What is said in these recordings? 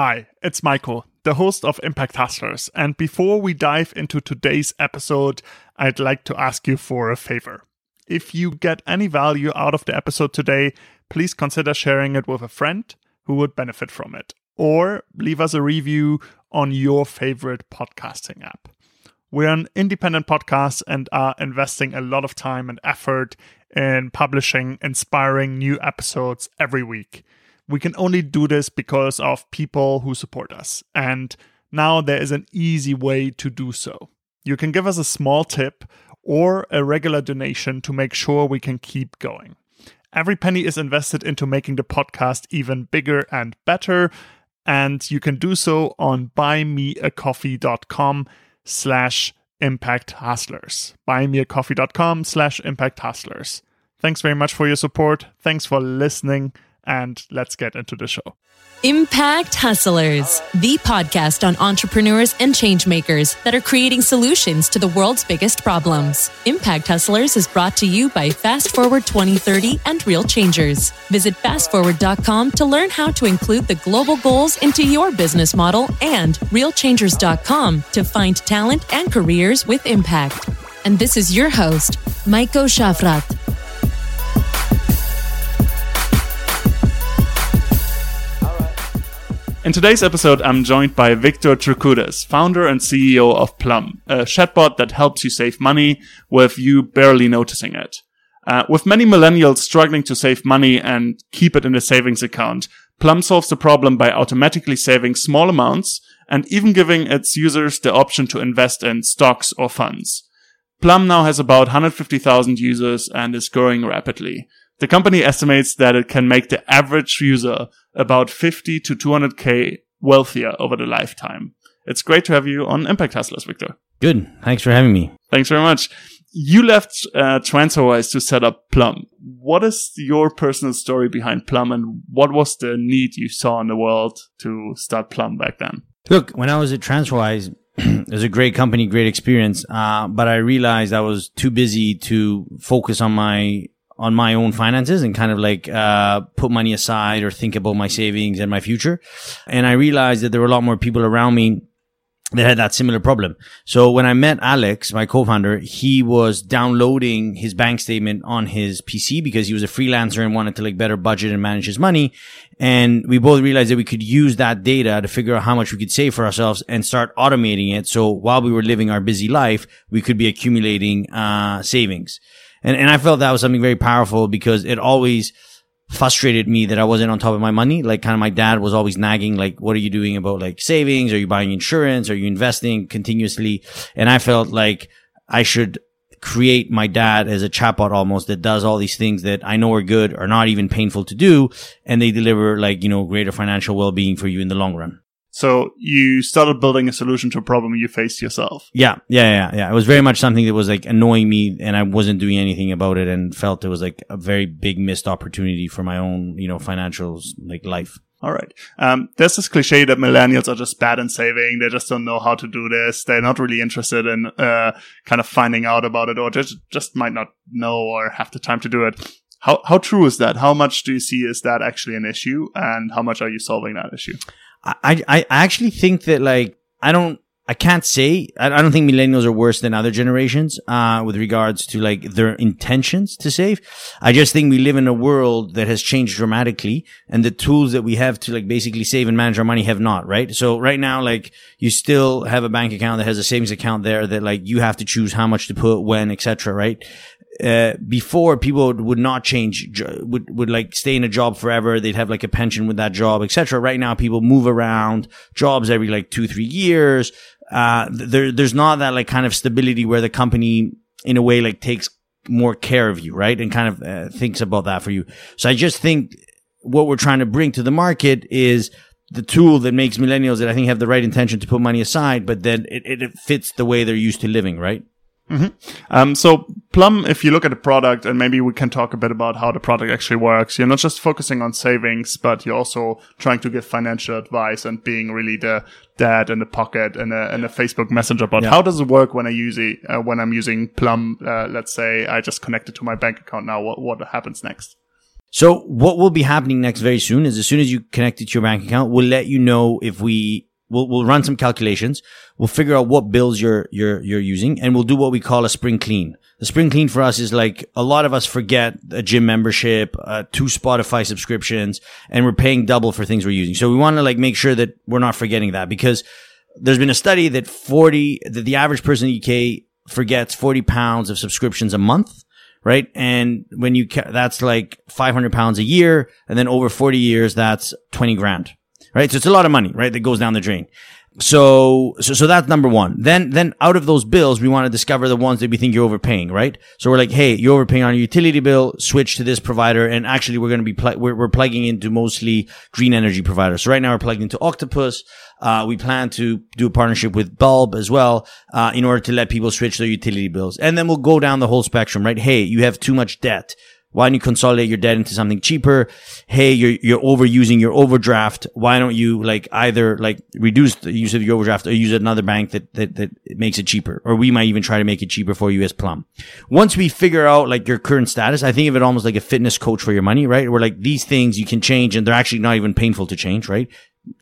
Hi, it's Michael, the host of Impact Hustlers. And before we dive into today's episode, I'd like to ask you for a favor. If you get any value out of the episode today, please consider sharing it with a friend who would benefit from it, or leave us a review on your favorite podcasting app. We're an independent podcast and are investing a lot of time and effort in publishing inspiring new episodes every week we can only do this because of people who support us. And now there is an easy way to do so. You can give us a small tip or a regular donation to make sure we can keep going. Every penny is invested into making the podcast even bigger and better. And you can do so on buymeacoffee.com slash impact hustlers. Buymeacoffee.com slash impact hustlers. Thanks very much for your support. Thanks for listening and let's get into the show. Impact Hustlers, the podcast on entrepreneurs and changemakers that are creating solutions to the world's biggest problems. Impact Hustlers is brought to you by Fast Forward 2030 and Real Changers. Visit fastforward.com to learn how to include the global goals into your business model and realchangers.com to find talent and careers with impact. And this is your host, Maiko Schaffrath. In today's episode, I'm joined by Victor Trichkov, founder and CEO of Plum, a chatbot that helps you save money with you barely noticing it. Uh, with many millennials struggling to save money and keep it in a savings account, Plum solves the problem by automatically saving small amounts and even giving its users the option to invest in stocks or funds. Plum now has about 150,000 users and is growing rapidly. The company estimates that it can make the average user about 50 to 200k wealthier over the lifetime. It's great to have you on Impact Hustlers, Victor. Good. Thanks for having me. Thanks very much. You left uh, TransferWise to set up Plum. What is your personal story behind Plum and what was the need you saw in the world to start Plum back then? Look, when I was at TransferWise, it was a great company, great experience. Uh, but I realized I was too busy to focus on my on my own finances and kind of like uh, put money aside or think about my savings and my future. And I realized that there were a lot more people around me that had that similar problem. So when I met Alex, my co-founder, he was downloading his bank statement on his PC because he was a freelancer and wanted to like better budget and manage his money. And we both realized that we could use that data to figure out how much we could save for ourselves and start automating it. So while we were living our busy life, we could be accumulating, uh, savings. And, and I felt that was something very powerful because it always frustrated me that I wasn't on top of my money. Like kind of my dad was always nagging, like, what are you doing about like savings? Are you buying insurance? Are you investing continuously? And I felt like I should create my dad as a chatbot almost that does all these things that I know are good or not even painful to do. And they deliver like, you know, greater financial well-being for you in the long run. So you started building a solution to a problem you faced yourself. Yeah, yeah, yeah, yeah. It was very much something that was like annoying me, and I wasn't doing anything about it, and felt it was like a very big missed opportunity for my own, you know, financials like life. All right. Um, there's this cliche that millennials are just bad in saving. They just don't know how to do this. They're not really interested in uh, kind of finding out about it, or just just might not know or have the time to do it. How how true is that? How much do you see is that actually an issue, and how much are you solving that issue? I, I actually think that like, I don't, I can't say, I, don't think millennials are worse than other generations, uh, with regards to like their intentions to save. I just think we live in a world that has changed dramatically and the tools that we have to like basically save and manage our money have not, right? So right now, like you still have a bank account that has a savings account there that like you have to choose how much to put when, etc. Right? Uh, before people would not change, would, would like stay in a job forever. They'd have like a pension with that job, etc. Right now, people move around jobs every like two, three years. Uh, there, there's not that like kind of stability where the company in a way like takes more care of you, right? And kind of uh, thinks about that for you. So I just think what we're trying to bring to the market is the tool that makes millennials that I think have the right intention to put money aside, but then it, it fits the way they're used to living, right? Mm-hmm. Um, so Plum, if you look at the product, and maybe we can talk a bit about how the product actually works. You're not just focusing on savings, but you're also trying to give financial advice and being really the dad in the pocket and a, and a Facebook Messenger bot. Yeah. How does it work when I use it? Uh, when I'm using Plum, uh, let's say I just connect it to my bank account now. What what happens next? So what will be happening next very soon is as soon as you connect it to your bank account, we'll let you know if we We'll, we'll run some calculations. We'll figure out what bills you're, you're, you're using and we'll do what we call a spring clean. The spring clean for us is like a lot of us forget a gym membership, uh, two Spotify subscriptions, and we're paying double for things we're using. So we want to like make sure that we're not forgetting that because there's been a study that 40, that the average person in the UK forgets 40 pounds of subscriptions a month right? And when you, ca- that's like 500 pounds a year. And then over 40 years, that's 20 grand, right? So it's a lot of money, right? That goes down the drain. So, so, so that's number one. Then, then out of those bills, we want to discover the ones that we think you're overpaying, right? So we're like, hey, you're overpaying on your utility bill, switch to this provider. And actually, we're going to be, pl- we're, we're plugging into mostly green energy providers. So right now we're plugged into Octopus. Uh, we plan to do a partnership with Bulb as well, uh, in order to let people switch their utility bills. And then we'll go down the whole spectrum, right? Hey, you have too much debt. Why don't you consolidate your debt into something cheaper? Hey, you're, you're overusing your overdraft. Why don't you like either like reduce the use of your overdraft or use another bank that, that, that makes it cheaper? Or we might even try to make it cheaper for you as Plum. Once we figure out like your current status, I think of it almost like a fitness coach for your money, right? Where like these things you can change and they're actually not even painful to change, right?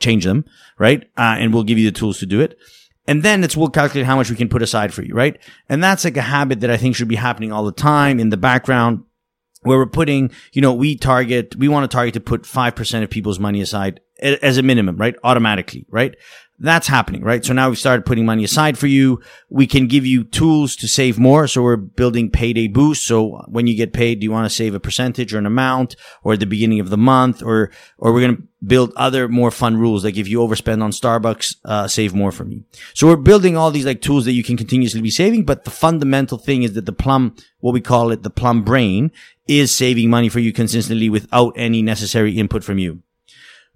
Change them, right? Uh, and we'll give you the tools to do it. And then it's we'll calculate how much we can put aside for you, right? And that's like a habit that I think should be happening all the time in the background where we're putting, you know, we target, we want to target to put 5% of people's money aside as a minimum, right? Automatically, right? That's happening, right? So now we've started putting money aside for you. We can give you tools to save more. So we're building payday boost. So when you get paid, do you want to save a percentage or an amount or at the beginning of the month or, or we're going to build other more fun rules. Like if you overspend on Starbucks, uh, save more for me. So we're building all these like tools that you can continuously be saving. But the fundamental thing is that the plum, what we call it, the plum brain is saving money for you consistently without any necessary input from you.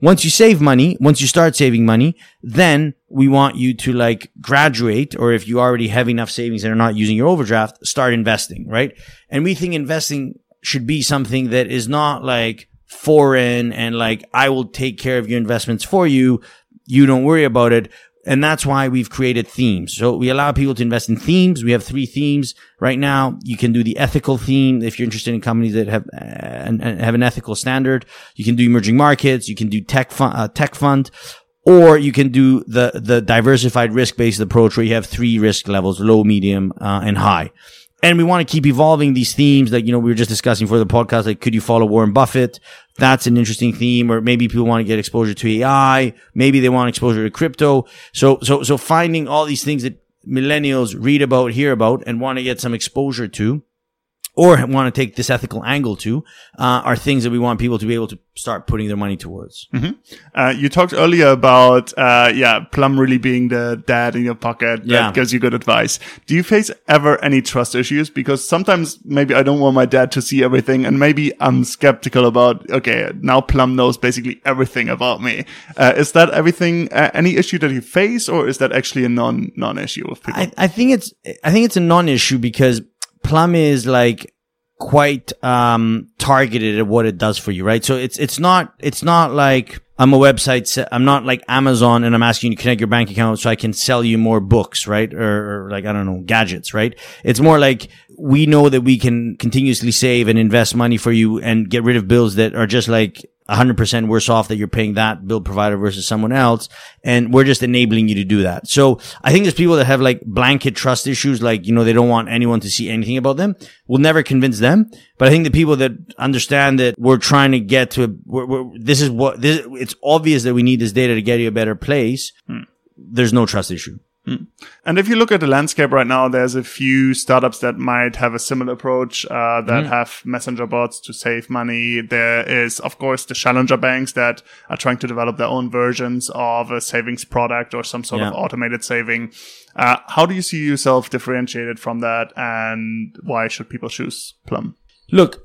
Once you save money, once you start saving money, then we want you to like graduate, or if you already have enough savings and are not using your overdraft, start investing, right? And we think investing should be something that is not like foreign and like, I will take care of your investments for you. You don't worry about it. And that's why we've created themes. So we allow people to invest in themes. We have three themes right now. You can do the ethical theme if you're interested in companies that have uh, and, and have an ethical standard. You can do emerging markets. You can do tech fund, uh, tech fund, or you can do the the diversified risk based approach where you have three risk levels: low, medium, uh, and high. And we want to keep evolving these themes. that, you know, we were just discussing for the podcast, like, could you follow Warren Buffett? That's an interesting theme. Or maybe people want to get exposure to AI. Maybe they want exposure to crypto. So, so, so finding all these things that millennials read about, hear about, and want to get some exposure to or want to take this ethical angle to uh, are things that we want people to be able to start putting their money towards. Mm-hmm. Uh, you talked earlier about uh, yeah, Plum really being the dad in your pocket that Yeah. gives you good advice. Do you face ever any trust issues? Because sometimes maybe I don't want my dad to see everything, and maybe I'm skeptical about okay, now Plum knows basically everything about me. Uh, is that everything? Uh, any issue that you face, or is that actually a non non issue with people? I, I think it's I think it's a non-issue because Plum is like quite um targeted at what it does for you, right? So it's it's not it's not like I'm a website. I'm not like Amazon, and I'm asking you to connect your bank account so I can sell you more books, right? Or, or like I don't know gadgets, right? It's more like we know that we can continuously save and invest money for you and get rid of bills that are just like 100% worse off that you're paying that bill provider versus someone else. And we're just enabling you to do that. So I think there's people that have like blanket trust issues, like, you know, they don't want anyone to see anything about them. We'll never convince them. But I think the people that understand that we're trying to get to, a, we're, we're, this is what, this, it's obvious that we need this data to get you a better place. Hmm. There's no trust issue. And if you look at the landscape right now, there's a few startups that might have a similar approach uh, that have messenger bots to save money. There is, of course, the challenger banks that are trying to develop their own versions of a savings product or some sort of automated saving. Uh, how do you see yourself differentiated from that, and why should people choose Plum? Look,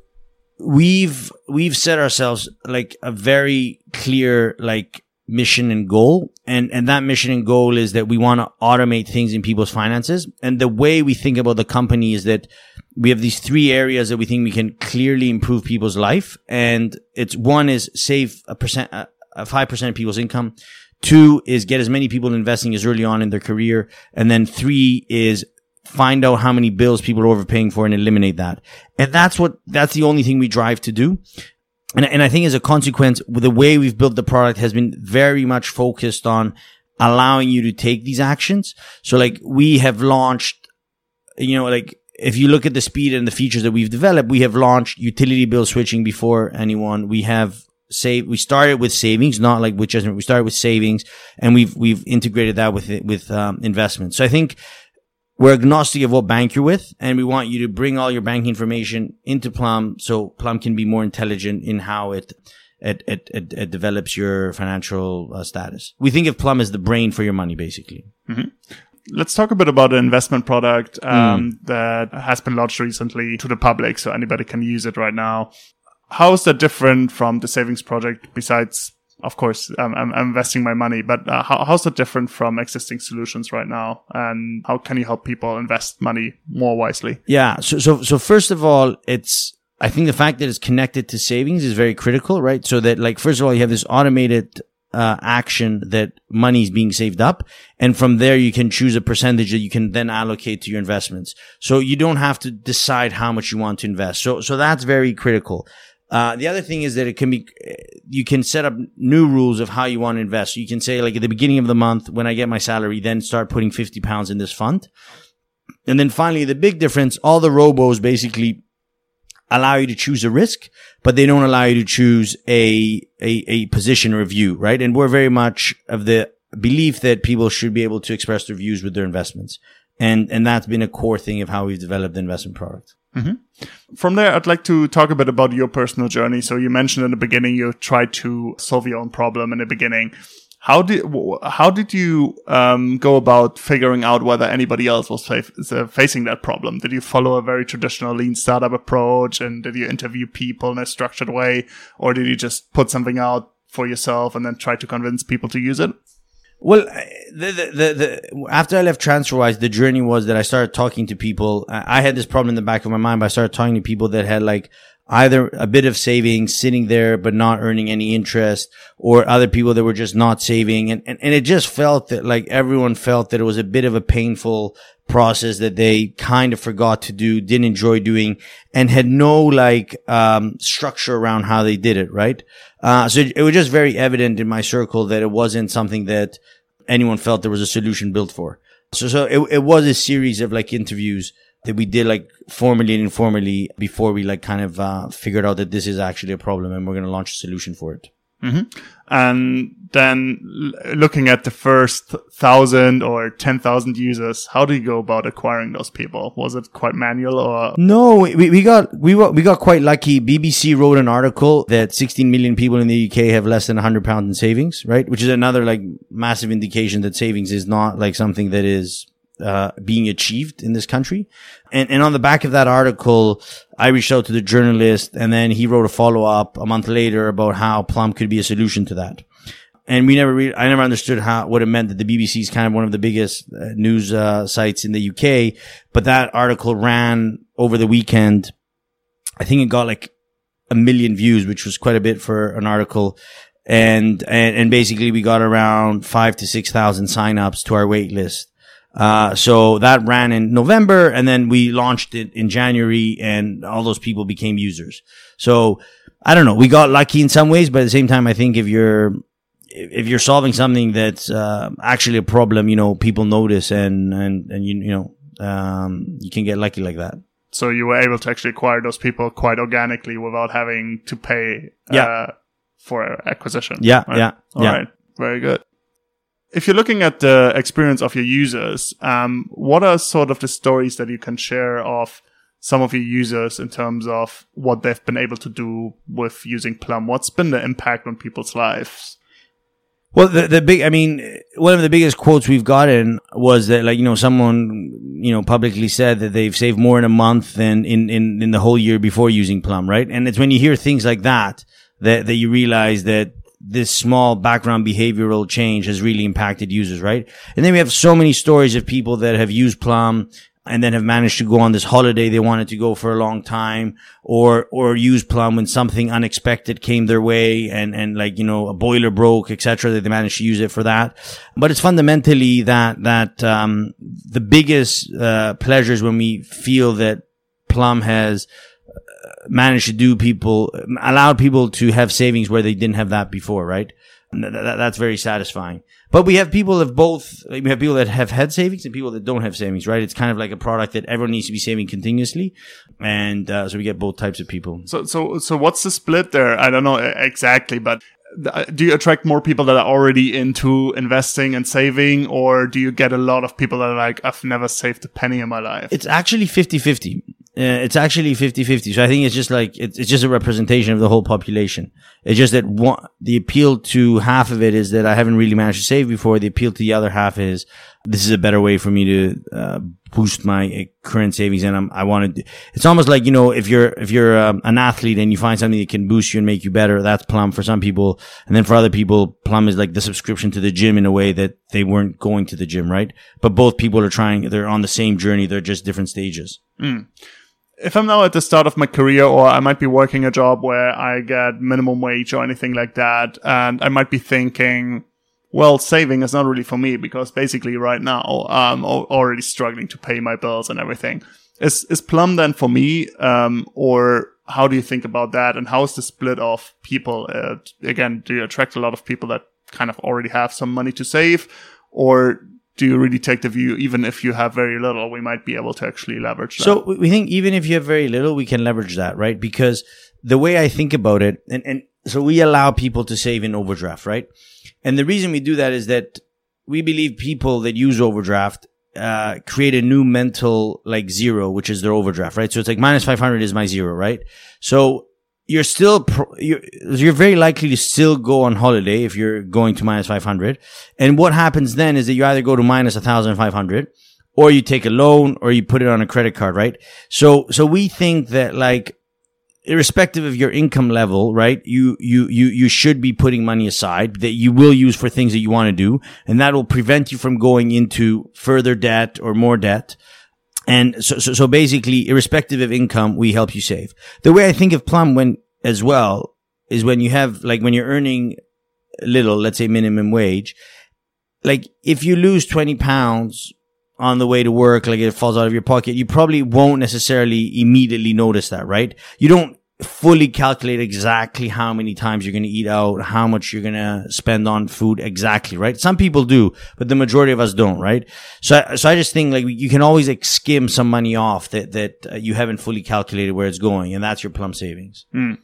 we've we've set ourselves like a very clear like mission and goal. And and that mission and goal is that we want to automate things in people's finances. And the way we think about the company is that we have these three areas that we think we can clearly improve people's life. And it's one is save a percent a a five percent of people's income. Two is get as many people investing as early on in their career. And then three is find out how many bills people are overpaying for and eliminate that. And that's what, that's the only thing we drive to do. And, and I think as a consequence, the way we've built the product has been very much focused on allowing you to take these actions. So like we have launched, you know, like if you look at the speed and the features that we've developed, we have launched utility bill switching before anyone. We have save, we started with savings, not like with just, we started with savings and we've, we've integrated that with, with, um, investments. So I think we're agnostic of what bank you're with and we want you to bring all your banking information into Plum so Plum can be more intelligent in how it, it, it, it, it develops your financial uh, status. We think of Plum as the brain for your money, basically. Mm-hmm. Let's talk a bit about an investment product um, mm. that has been launched recently to the public, so anybody can use it right now. How is that different from the savings project? Besides, of course, I'm, I'm investing my money, but uh, how, how's that different from existing solutions right now? And how can you help people invest money more wisely? Yeah. So, so, so first of all, it's I think the fact that it's connected to savings is very critical, right? So that like, first of all, you have this automated uh, action that money is being saved up. And from there, you can choose a percentage that you can then allocate to your investments. So you don't have to decide how much you want to invest. So, so that's very critical. Uh, the other thing is that it can be, you can set up new rules of how you want to invest. You can say like at the beginning of the month, when I get my salary, then start putting 50 pounds in this fund. And then finally, the big difference, all the robos basically allow you to choose a risk, but they don't allow you to choose a, a, a position or a view, right? And we're very much of the belief that people should be able to express their views with their investments. And, and that's been a core thing of how we've developed the investment product. Mm-hmm. From there, I'd like to talk a bit about your personal journey. So you mentioned in the beginning, you tried to solve your own problem in the beginning. How did how did you um, go about figuring out whether anybody else was fa- facing that problem? Did you follow a very traditional lean startup approach, and did you interview people in a structured way, or did you just put something out for yourself and then try to convince people to use it? Well, the, the, the, after I left TransferWise, the journey was that I started talking to people. I had this problem in the back of my mind, but I started talking to people that had like either a bit of savings sitting there, but not earning any interest or other people that were just not saving. And, and, and it just felt that like everyone felt that it was a bit of a painful process that they kind of forgot to do, didn't enjoy doing and had no like, um, structure around how they did it. Right. Uh, so it, it was just very evident in my circle that it wasn't something that anyone felt there was a solution built for. So, so it, it was a series of like interviews that we did like formally and informally before we like kind of uh, figured out that this is actually a problem and we're going to launch a solution for it. Mm-hmm. And then looking at the first thousand or 10,000 users, how do you go about acquiring those people? Was it quite manual or? No, we, we got, we, we got quite lucky. BBC wrote an article that 16 million people in the UK have less than 100 pounds in savings, right? Which is another like massive indication that savings is not like something that is uh, being achieved in this country. And, and on the back of that article, I reached out to the journalist and then he wrote a follow up a month later about how Plum could be a solution to that. And we never, re- I never understood how, what it meant that the BBC is kind of one of the biggest uh, news, uh, sites in the UK. But that article ran over the weekend. I think it got like a million views, which was quite a bit for an article. And, and, and basically we got around five to 6,000 signups to our wait list. Uh, so that ran in November and then we launched it in January and all those people became users. So I don't know. We got lucky in some ways, but at the same time, I think if you're, if you're solving something that's, uh, actually a problem, you know, people notice and, and, and you, you know, um, you can get lucky like that. So you were able to actually acquire those people quite organically without having to pay, yeah. Uh, for acquisition. Yeah. Right? Yeah. All yeah. right. Very good if you're looking at the experience of your users, um, what are sort of the stories that you can share of some of your users in terms of what they've been able to do with using Plum? What's been the impact on people's lives? Well, the, the big, I mean, one of the biggest quotes we've gotten was that, like, you know, someone, you know, publicly said that they've saved more in a month than in, in, in the whole year before using Plum, right? And it's when you hear things like that, that, that you realize that this small background behavioral change has really impacted users, right? And then we have so many stories of people that have used Plum and then have managed to go on this holiday they wanted to go for a long time or, or use Plum when something unexpected came their way and, and like, you know, a boiler broke, etc. that they managed to use it for that. But it's fundamentally that, that, um, the biggest, uh, pleasures when we feel that Plum has, managed to do people, allowed people to have savings where they didn't have that before, right? Th- th- that's very satisfying. But we have people of both, we have people that have had savings and people that don't have savings, right? It's kind of like a product that everyone needs to be saving continuously. And, uh, so we get both types of people. So, so, so what's the split there? I don't know exactly, but do you attract more people that are already into investing and saving or do you get a lot of people that are like i've never saved a penny in my life it's actually 50-50 uh, it's actually 50-50 so i think it's just like it's, it's just a representation of the whole population it's just that one, the appeal to half of it is that i haven't really managed to save before the appeal to the other half is this is a better way for me to uh, boost my uh, current savings. And I'm, I want to, it's almost like, you know, if you're, if you're um, an athlete and you find something that can boost you and make you better, that's Plum for some people. And then for other people, Plum is like the subscription to the gym in a way that they weren't going to the gym, right? But both people are trying, they're on the same journey. They're just different stages. Mm. If I'm now at the start of my career, or I might be working a job where I get minimum wage or anything like that, and I might be thinking, well, saving is not really for me because basically right now I'm already struggling to pay my bills and everything. Is is Plum then for me, um, or how do you think about that? And how is the split of people? Uh, again, do you attract a lot of people that kind of already have some money to save, or do you really take the view even if you have very little, we might be able to actually leverage that? So we think even if you have very little, we can leverage that, right? Because the way I think about it, and, and so we allow people to save in overdraft, right? And the reason we do that is that we believe people that use overdraft uh, create a new mental like zero, which is their overdraft, right? So it's like minus 500 is my zero, right? So you're still, you're, you're very likely to still go on holiday if you're going to minus 500. And what happens then is that you either go to minus 1,500 or you take a loan or you put it on a credit card, right? So, so we think that like irrespective of your income level, right? You, you, you, you should be putting money aside that you will use for things that you want to do. And that will prevent you from going into further debt or more debt. And so, so, so basically, irrespective of income, we help you save. The way I think of Plum when as well is when you have, like, when you're earning little, let's say minimum wage, like, if you lose 20 pounds on the way to work, like it falls out of your pocket, you probably won't necessarily immediately notice that, right? You don't fully calculate exactly how many times you're going to eat out, how much you're going to spend on food exactly, right? Some people do, but the majority of us don't, right? So, so I just think like you can always like skim some money off that, that uh, you haven't fully calculated where it's going. And that's your plum savings. Mm.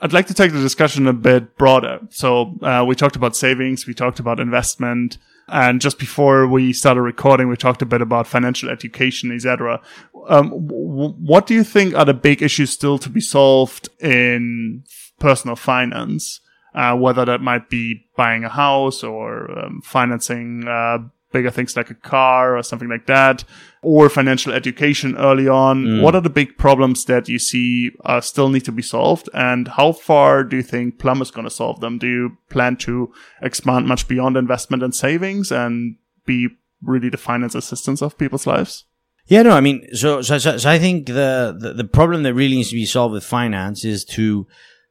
I'd like to take the discussion a bit broader. So, uh, we talked about savings. We talked about investment. And just before we started recording, we talked a bit about financial education, etc. Um, w- what do you think are the big issues still to be solved in personal finance? Uh, whether that might be buying a house or um, financing uh, bigger things like a car or something like that, or financial education early on. Mm. What are the big problems that you see uh, still need to be solved, and how far do you think Plum is going to solve them? Do you plan to expand much beyond investment and savings and be really the finance assistance of people's lives? Yeah, no, I mean, so, so, so, so I think the, the, the problem that really needs to be solved with finance is to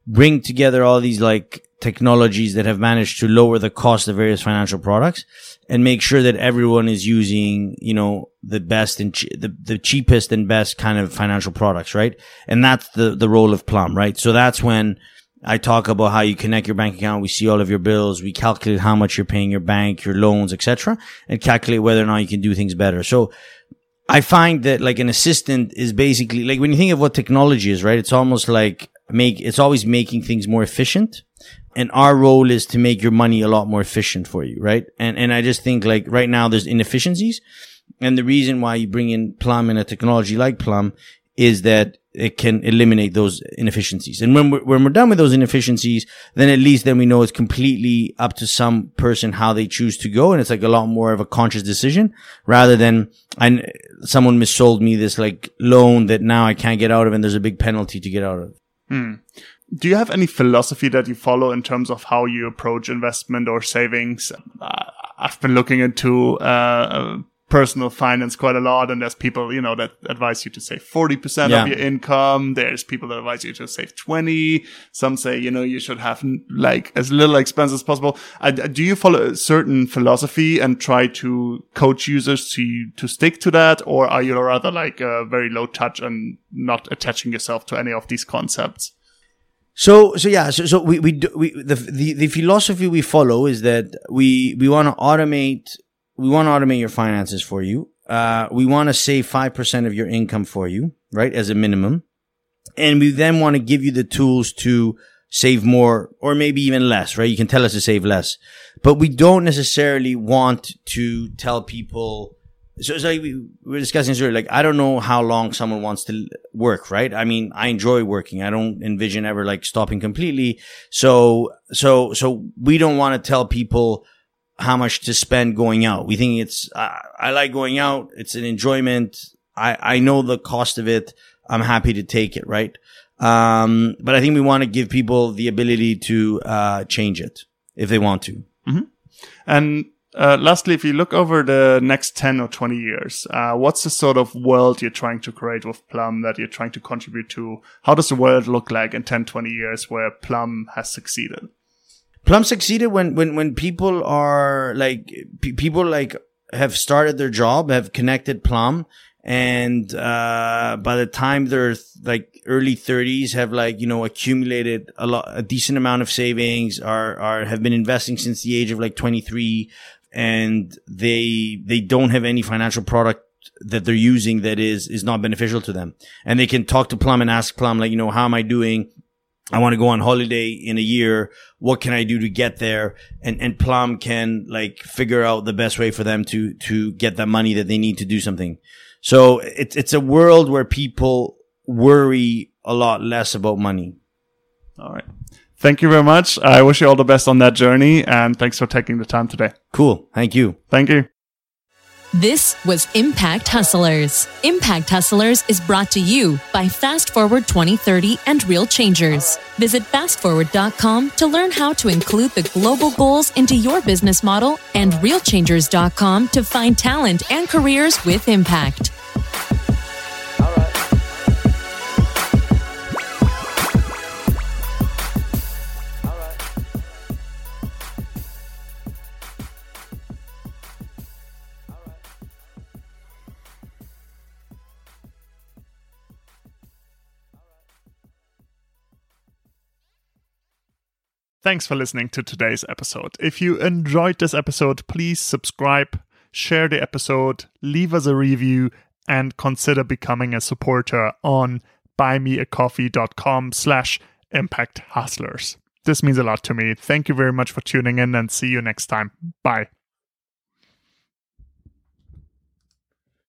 bring together all these like technologies that have managed to lower the cost of various financial products and make sure that everyone is using, you know, the best and the, the cheapest and best kind of financial products, right? And that's the, the role of Plum, right? So that's when I talk about how you connect your bank account. We see all of your bills. We calculate how much you're paying your bank, your loans, etc., and calculate whether or not you can do things better. So I find that like an assistant is basically like when you think of what technology is, right? It's almost like make, it's always making things more efficient and our role is to make your money a lot more efficient for you, right? And and I just think like right now there's inefficiencies, and the reason why you bring in Plum and a technology like Plum is that it can eliminate those inefficiencies. And when we're, when we're done with those inefficiencies, then at least then we know it's completely up to some person how they choose to go. And it's like a lot more of a conscious decision rather than I, someone missold me this like loan that now I can't get out of and there's a big penalty to get out of. Hmm do you have any philosophy that you follow in terms of how you approach investment or savings? Uh, I've been looking into uh, personal finance quite a lot. And there's people, you know, that advise you to save 40% Yeah. of your income. There's people that advise you to save 20. Some say, you know, you should have like as little expense as possible. Do you follow a certain philosophy and try to coach users to, to stick to that? Or are you rather like uh, very low touch and not attaching yourself to any of these concepts? So so yeah, so, so we we, do, we the, the the philosophy we follow is that we we want to automate we want to automate your finances for you. Uh, we want to save five percent of your income for you, right, as a minimum, and we then want to give you the tools to save more or maybe even less, right? You can tell us to save less, but we don't necessarily want to tell people. So, so we we were discussing earlier. Like, I don't know how long someone wants to work, right? I mean, I enjoy working. I don't envision ever like stopping completely. So, so, so we don't want to tell people how much to spend going out. We think it's, I, I like going out. It's an enjoyment. I, I know the cost of it. I'm happy to take it, right? Um, but I think we want to give people the ability to, uh, change it if they want to. And uh, lastly, if you look over the next 10 or 20 years, uh, what's the sort of world you're trying to create with Plum that you're trying to contribute to? How does the world look like in 10, 20 years where Plum has succeeded? Plum succeeded when when when people are like p- people like have started their job, have connected Plum, and uh, by the time they're like early thirties, have like you know accumulated a lot, a decent amount of savings, are are have been investing since the age of like twenty three, and they they don't have any financial product that they're using that is is not beneficial to them, and they can talk to Plum and ask Plum like you know how am I doing. I want to go on holiday in a year. What can I do to get there? And, and Plum can like figure out the best way for them to, to get the money that they need to do something. So it's, it's a world where people worry a lot less about money. All right. Thank you very much. I wish you all the best on that journey and thanks for taking the time today. Cool. Thank you. Thank you. This was Impact Hustlers. Impact Hustlers is brought to you by Fast Forward 2030 and Real Changers. Visit fastforward.com to learn how to include the global goals into your business model and realchangers.com to find talent and careers with impact. Thanks for listening to today's episode. If you enjoyed this episode, please subscribe, share the episode, leave us a review, and consider becoming a supporter on buymeacoffee.com slash impact hustlers. This means a lot to me. Thank you very much for tuning in and see you next time. Bye.